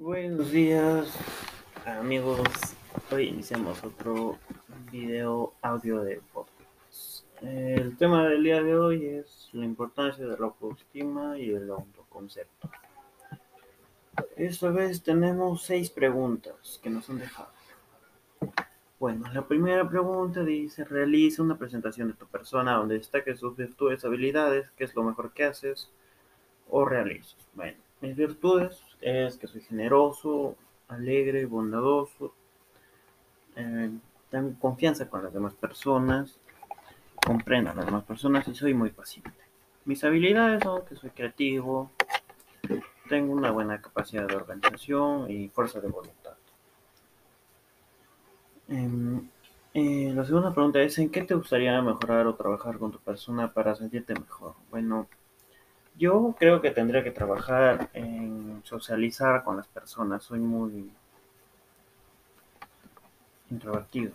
Buenos días amigos, hoy iniciamos otro video audio de podcast. El tema del día de hoy es la importancia de la autoestima y el autoconcepto. Esta vez tenemos seis preguntas que nos han dejado. Bueno, la primera pregunta dice, realiza una presentación de tu persona donde destaques tus virtudes, habilidades, qué es lo mejor que haces o realizas. Bueno, mis virtudes es que soy generoso, alegre, bondadoso, eh, tengo confianza con las demás personas, comprendo a las demás personas y soy muy paciente. Mis habilidades son que soy creativo, tengo una buena capacidad de organización y fuerza de voluntad. Em, eh, la segunda pregunta es, ¿en qué te gustaría mejorar o trabajar con tu persona para sentirte mejor? Bueno, yo creo que tendría que trabajar en socializar con las personas. Soy muy introvertido.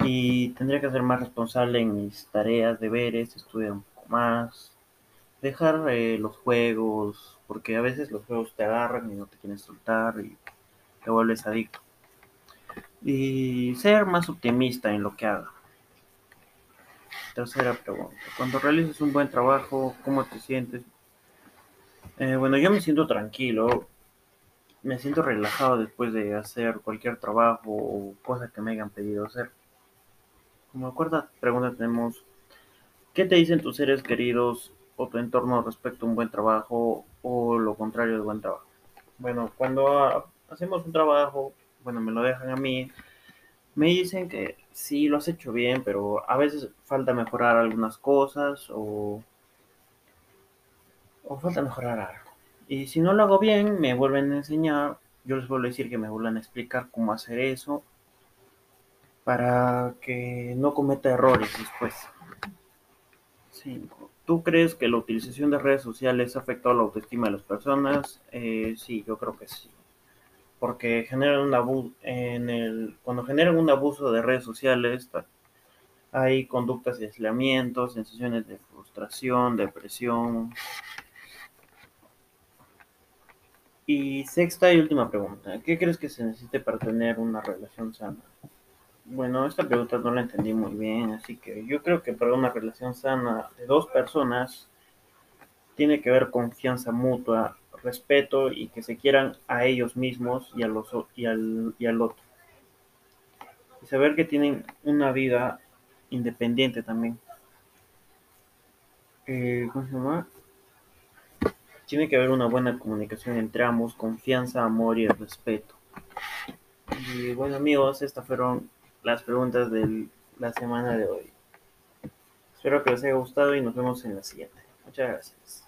Y tendría que ser más responsable en mis tareas, deberes, estudiar un poco más, dejar eh, los juegos, porque a veces los juegos te agarran y no te quieren soltar y te vuelves adicto. Y ser más optimista en lo que haga. Tercera pregunta. Cuando realizas un buen trabajo, ¿cómo te sientes? Eh, bueno, yo me siento tranquilo, me siento relajado después de hacer cualquier trabajo o cosa que me hayan pedido hacer. Como cuarta pregunta tenemos, ¿qué te dicen tus seres queridos o tu entorno respecto a un buen trabajo o lo contrario de buen trabajo? Bueno, cuando hacemos un trabajo, bueno, me lo dejan a mí, me dicen que sí, lo has hecho bien, pero a veces falta mejorar algunas cosas o, o falta mejorar algo. Y si no lo hago bien, me vuelven a enseñar, yo les vuelvo a decir que me vuelvan a explicar cómo hacer eso para que no cometa errores después. 5. ¿Tú crees que la utilización de redes sociales ha afectado la autoestima de las personas? Eh, sí, yo creo que sí porque generan un abuso en el cuando generan un abuso de redes sociales hay conductas de aislamiento, sensaciones de frustración, depresión. Y sexta y última pregunta, ¿qué crees que se necesite para tener una relación sana? Bueno, esta pregunta no la entendí muy bien, así que yo creo que para una relación sana de dos personas tiene que haber confianza mutua, respeto y que se quieran a ellos mismos y, a los, y, al, y al otro. Y saber que tienen una vida independiente también. Eh, ¿Cómo se llama? Tiene que haber una buena comunicación entre ambos, confianza, amor y respeto. Y bueno amigos, estas fueron las preguntas de la semana de hoy. Espero que les haya gustado y nos vemos en la siguiente. Muchas gracias.